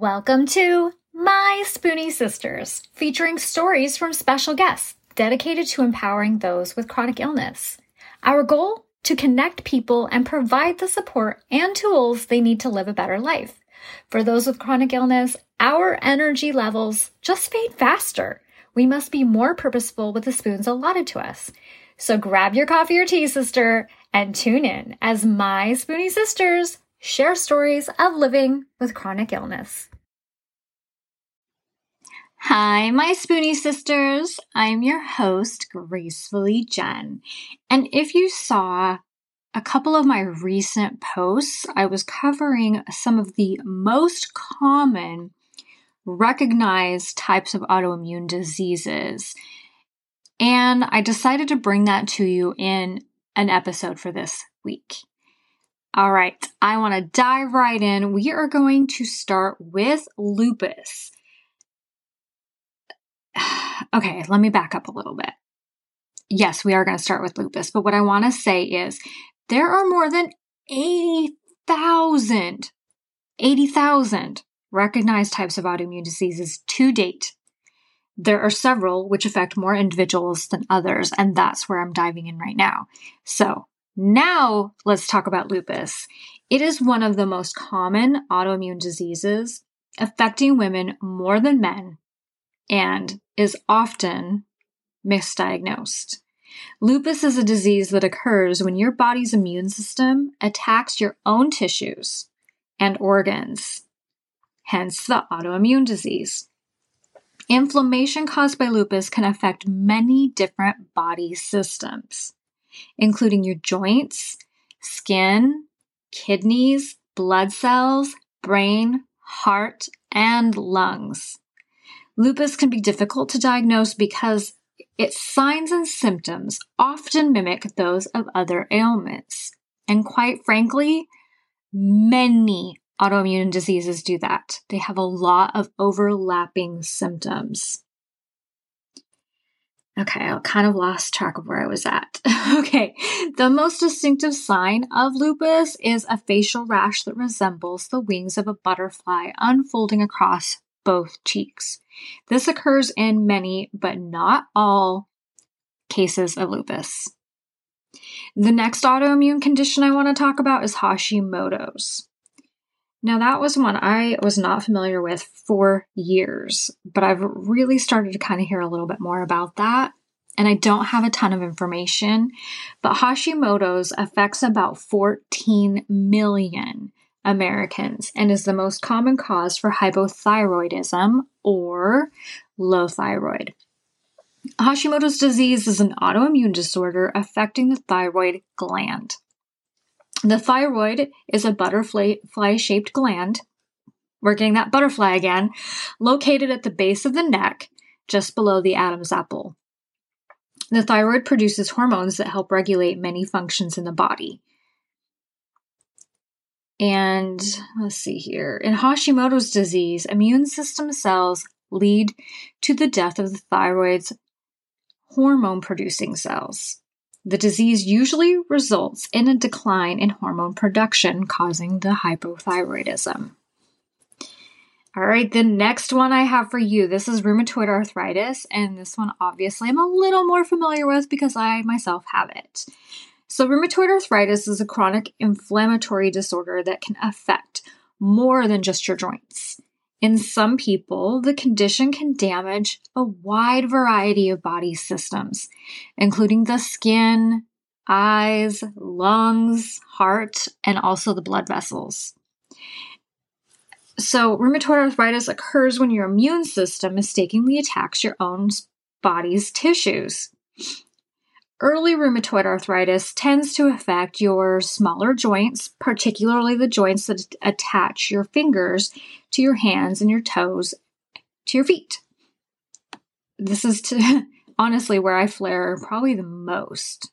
Welcome to My Spoonie Sisters, featuring stories from special guests dedicated to empowering those with chronic illness. Our goal? To connect people and provide the support and tools they need to live a better life. For those with chronic illness, our energy levels just fade faster. We must be more purposeful with the spoons allotted to us. So grab your coffee or tea, sister, and tune in as my Spoonie Sisters share stories of living with chronic illness. Hi, my Spoonie sisters. I'm your host, Gracefully Jen. And if you saw a couple of my recent posts, I was covering some of the most common recognized types of autoimmune diseases. And I decided to bring that to you in an episode for this week. All right, I want to dive right in. We are going to start with lupus. okay, let me back up a little bit. Yes, we are going to start with lupus, but what I want to say is there are more than 80,000 80,000 recognized types of autoimmune diseases to date. There are several which affect more individuals than others, and that's where I'm diving in right now. So, now let's talk about lupus. It is one of the most common autoimmune diseases affecting women more than men and is often misdiagnosed. Lupus is a disease that occurs when your body's immune system attacks your own tissues and organs, hence the autoimmune disease. Inflammation caused by lupus can affect many different body systems including your joints, skin, kidneys, blood cells, brain, heart, and lungs. Lupus can be difficult to diagnose because its signs and symptoms often mimic those of other ailments. And quite frankly, many autoimmune diseases do that. They have a lot of overlapping symptoms. Okay, I kind of lost track of where I was at. okay, the most distinctive sign of lupus is a facial rash that resembles the wings of a butterfly unfolding across both cheeks. This occurs in many, but not all, cases of lupus. The next autoimmune condition I want to talk about is Hashimoto's. Now, that was one I was not familiar with for years, but I've really started to kind of hear a little bit more about that. And I don't have a ton of information, but Hashimoto's affects about 14 million Americans and is the most common cause for hypothyroidism or low thyroid. Hashimoto's disease is an autoimmune disorder affecting the thyroid gland. The thyroid is a butterfly shaped gland. We're getting that butterfly again, located at the base of the neck, just below the Adam's apple. The thyroid produces hormones that help regulate many functions in the body. And let's see here. In Hashimoto's disease, immune system cells lead to the death of the thyroid's hormone producing cells. The disease usually results in a decline in hormone production, causing the hypothyroidism. All right, the next one I have for you. This is rheumatoid arthritis, and this one obviously I'm a little more familiar with because I myself have it. So, rheumatoid arthritis is a chronic inflammatory disorder that can affect more than just your joints. In some people, the condition can damage a wide variety of body systems, including the skin, eyes, lungs, heart, and also the blood vessels. So, rheumatoid arthritis occurs when your immune system mistakenly attacks your own body's tissues. Early rheumatoid arthritis tends to affect your smaller joints, particularly the joints that attach your fingers to your hands and your toes to your feet. This is to, honestly where I flare probably the most.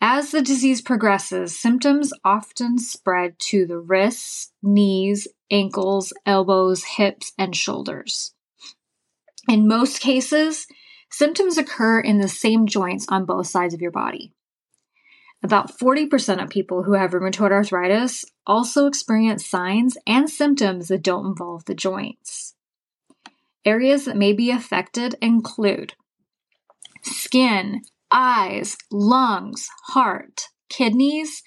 As the disease progresses, symptoms often spread to the wrists, knees, ankles, elbows, hips, and shoulders. In most cases, symptoms occur in the same joints on both sides of your body. About 40% of people who have rheumatoid arthritis also experience signs and symptoms that don't involve the joints. Areas that may be affected include skin, eyes, lungs, heart, kidneys,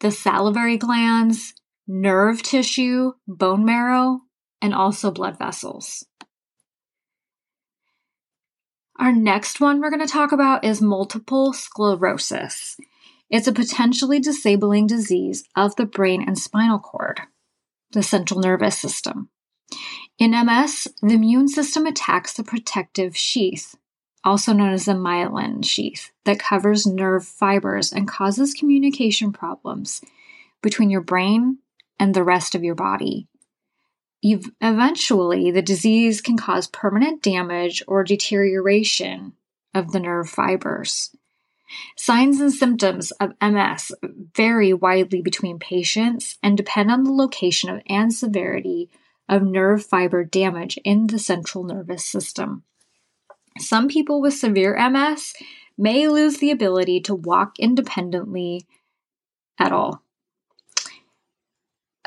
the salivary glands, nerve tissue, bone marrow, and also blood vessels. Our next one we're going to talk about is multiple sclerosis. It's a potentially disabling disease of the brain and spinal cord, the central nervous system. In MS, the immune system attacks the protective sheath, also known as the myelin sheath, that covers nerve fibers and causes communication problems between your brain and the rest of your body. Eventually, the disease can cause permanent damage or deterioration of the nerve fibers. Signs and symptoms of MS vary widely between patients and depend on the location of and severity of nerve fiber damage in the central nervous system. Some people with severe MS may lose the ability to walk independently at all.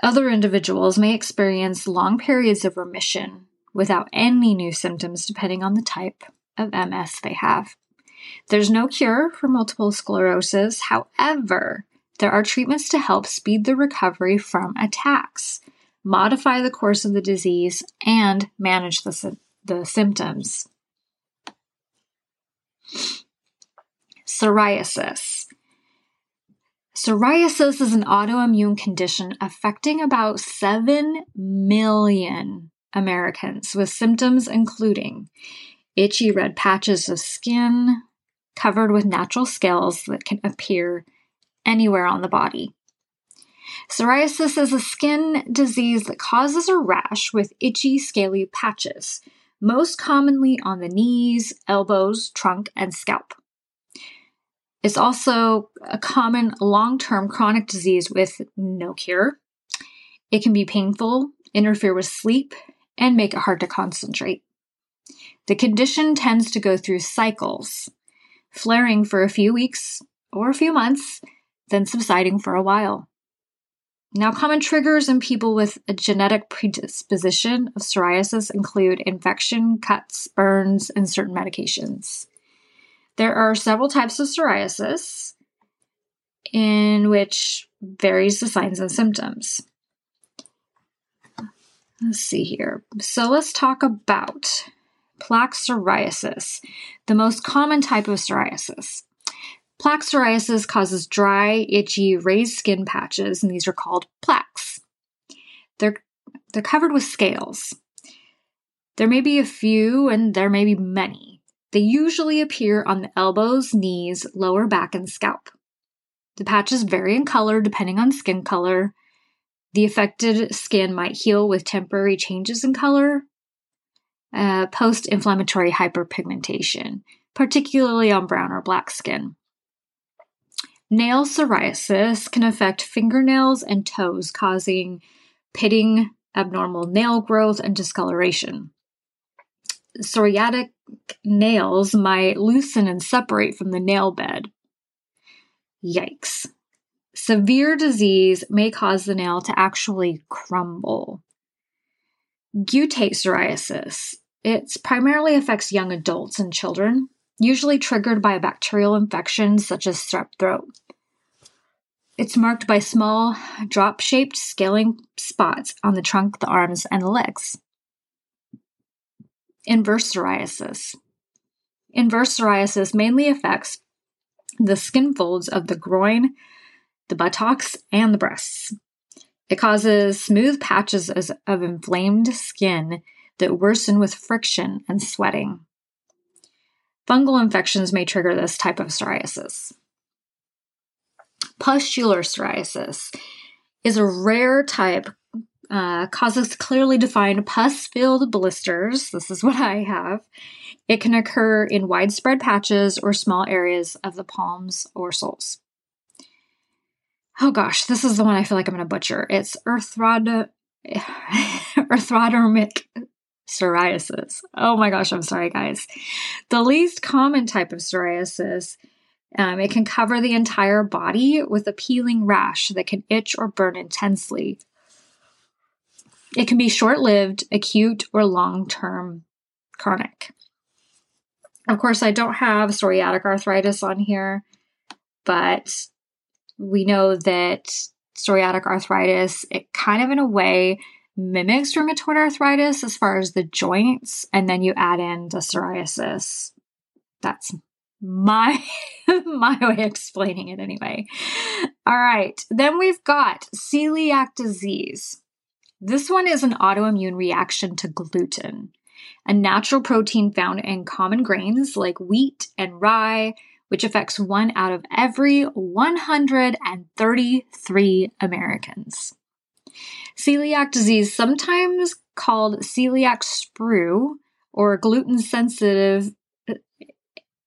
Other individuals may experience long periods of remission without any new symptoms, depending on the type of MS they have. There's no cure for multiple sclerosis. However, there are treatments to help speed the recovery from attacks, modify the course of the disease, and manage the, the symptoms. Psoriasis. Psoriasis is an autoimmune condition affecting about 7 million Americans with symptoms including itchy red patches of skin covered with natural scales that can appear anywhere on the body. Psoriasis is a skin disease that causes a rash with itchy, scaly patches, most commonly on the knees, elbows, trunk, and scalp. It's also a common long term chronic disease with no cure. It can be painful, interfere with sleep, and make it hard to concentrate. The condition tends to go through cycles, flaring for a few weeks or a few months, then subsiding for a while. Now, common triggers in people with a genetic predisposition of psoriasis include infection, cuts, burns, and certain medications. There are several types of psoriasis in which varies the signs and symptoms. Let's see here. So let's talk about plaque psoriasis, the most common type of psoriasis. Plaque psoriasis causes dry, itchy, raised skin patches, and these are called plaques. They're, they're covered with scales. There may be a few, and there may be many. They usually appear on the elbows, knees, lower back, and scalp. The patches vary in color depending on skin color. The affected skin might heal with temporary changes in color, uh, post inflammatory hyperpigmentation, particularly on brown or black skin. Nail psoriasis can affect fingernails and toes, causing pitting, abnormal nail growth, and discoloration psoriatic nails might loosen and separate from the nail bed. Yikes. Severe disease may cause the nail to actually crumble. Guttate psoriasis. It primarily affects young adults and children, usually triggered by a bacterial infection such as strep throat. It's marked by small, drop shaped scaling spots on the trunk, the arms, and the legs. Inverse psoriasis. Inverse psoriasis mainly affects the skin folds of the groin, the buttocks, and the breasts. It causes smooth patches of inflamed skin that worsen with friction and sweating. Fungal infections may trigger this type of psoriasis. Pustular psoriasis is a rare type uh, causes clearly defined pus filled blisters. This is what I have. It can occur in widespread patches or small areas of the palms or soles. Oh gosh, this is the one I feel like I'm going to butcher. It's erythrod- erythrodermic psoriasis. Oh my gosh, I'm sorry, guys. The least common type of psoriasis Um, it can cover the entire body with a peeling rash that can itch or burn intensely. It can be short lived, acute, or long term chronic. Of course, I don't have psoriatic arthritis on here, but we know that psoriatic arthritis, it kind of in a way mimics rheumatoid arthritis as far as the joints, and then you add in the psoriasis. That's my my way of explaining it anyway. All right, then we've got celiac disease. This one is an autoimmune reaction to gluten, a natural protein found in common grains like wheat and rye, which affects one out of every 133 Americans. Celiac disease, sometimes called celiac sprue or gluten sensitive uh,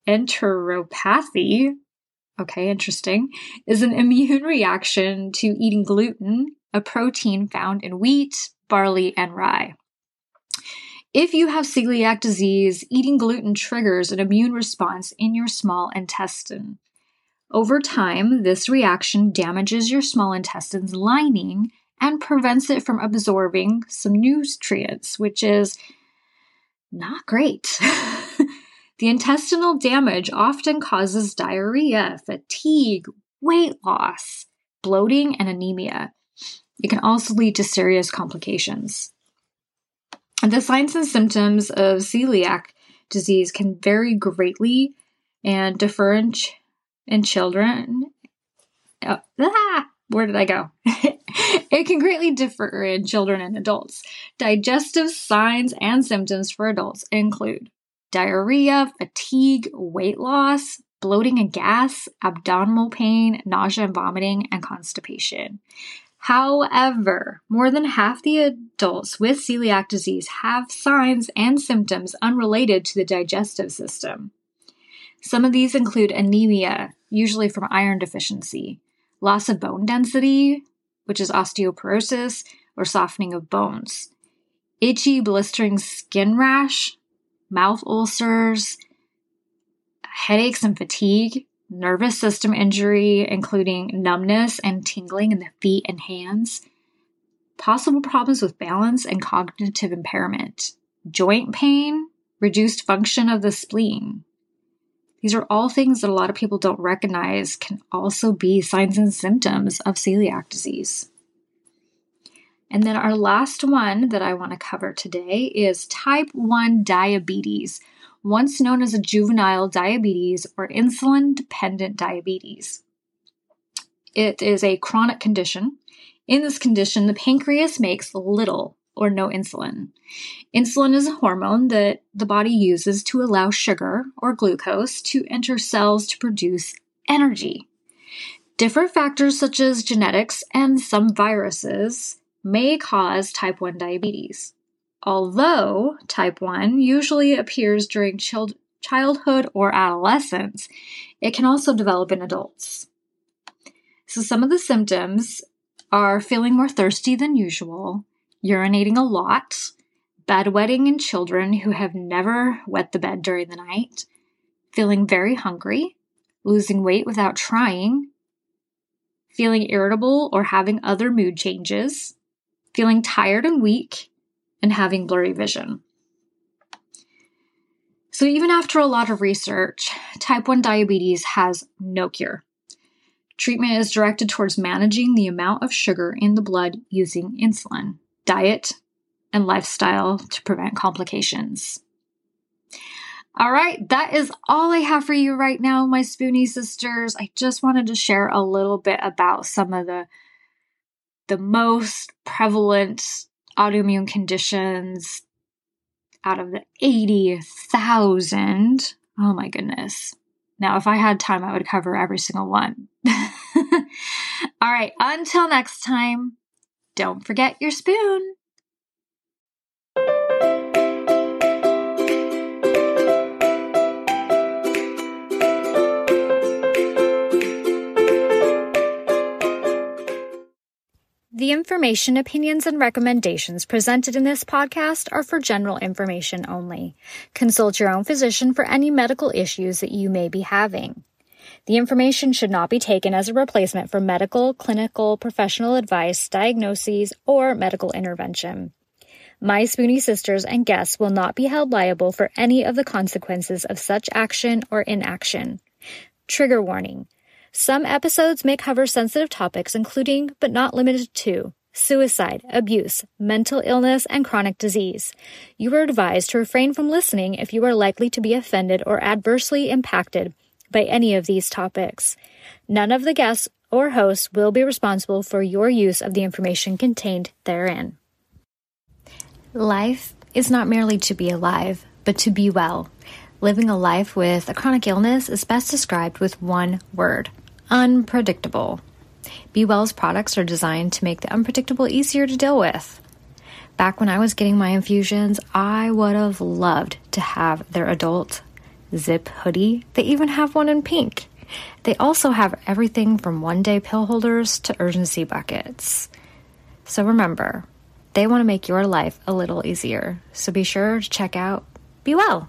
enteropathy, okay, interesting, is an immune reaction to eating gluten, a protein found in wheat, barley, and rye. If you have celiac disease, eating gluten triggers an immune response in your small intestine. Over time, this reaction damages your small intestine's lining and prevents it from absorbing some nutrients, which is not great. The intestinal damage often causes diarrhea, fatigue, weight loss, bloating, and anemia. It can also lead to serious complications. The signs and symptoms of celiac disease can vary greatly and differ in, ch- in children. Oh, ah, where did I go? it can greatly differ in children and adults. Digestive signs and symptoms for adults include diarrhea, fatigue, weight loss, bloating and gas, abdominal pain, nausea and vomiting, and constipation. However, more than half the adults with celiac disease have signs and symptoms unrelated to the digestive system. Some of these include anemia, usually from iron deficiency, loss of bone density, which is osteoporosis or softening of bones, itchy, blistering skin rash, mouth ulcers, headaches and fatigue, nervous system injury, including numbness and tingling in the feet and hands, possible problems with balance and cognitive impairment, joint pain, reduced function of the spleen. These are all things that a lot of people don't recognize can also be signs and symptoms of celiac disease. And then our last one that I want to cover today is type 1 diabetes, once known as a juvenile diabetes or insulin dependent diabetes. It is a chronic condition. In this condition, the pancreas makes little or no insulin. Insulin is a hormone that the body uses to allow sugar or glucose to enter cells to produce energy. Different factors such as genetics and some viruses may cause type 1 diabetes. Although type 1 usually appears during child- childhood or adolescence, it can also develop in adults. So, some of the symptoms are feeling more thirsty than usual, urinating a lot, bedwetting in children who have never wet the bed during the night, feeling very hungry, losing weight without trying, feeling irritable or having other mood changes, feeling tired and weak, and having blurry vision. So, even after a lot of research, type 1 diabetes has no cure. Treatment is directed towards managing the amount of sugar in the blood using insulin, diet, and lifestyle to prevent complications. All right, that is all I have for you right now, my Spoonie sisters. I just wanted to share a little bit about some of the the most prevalent autoimmune conditions out of the 80,000. Oh my goodness. Now, if I had time, I would cover every single one. All right, until next time, don't forget your spoon. The information, opinions, and recommendations presented in this podcast are for general information only. Consult your own physician for any medical issues that you may be having. The information should not be taken as a replacement for medical, clinical, professional advice, diagnoses, or medical intervention. My Spoonie sisters and guests will not be held liable for any of the consequences of such action or inaction. Trigger warning. Some episodes may cover sensitive topics, including, but not limited to, suicide, abuse, mental illness, and chronic disease. You are advised to refrain from listening if you are likely to be offended or adversely impacted by any of these topics. None of the guests or hosts will be responsible for your use of the information contained therein. Life is not merely to be alive, but to be well. Living a life with a chronic illness is best described with one word unpredictable. BeWell's products are designed to make the unpredictable easier to deal with. Back when I was getting my infusions, I would have loved to have their adult zip hoodie. They even have one in pink. They also have everything from one day pill holders to urgency buckets. So remember, they want to make your life a little easier. So be sure to check out Be Well.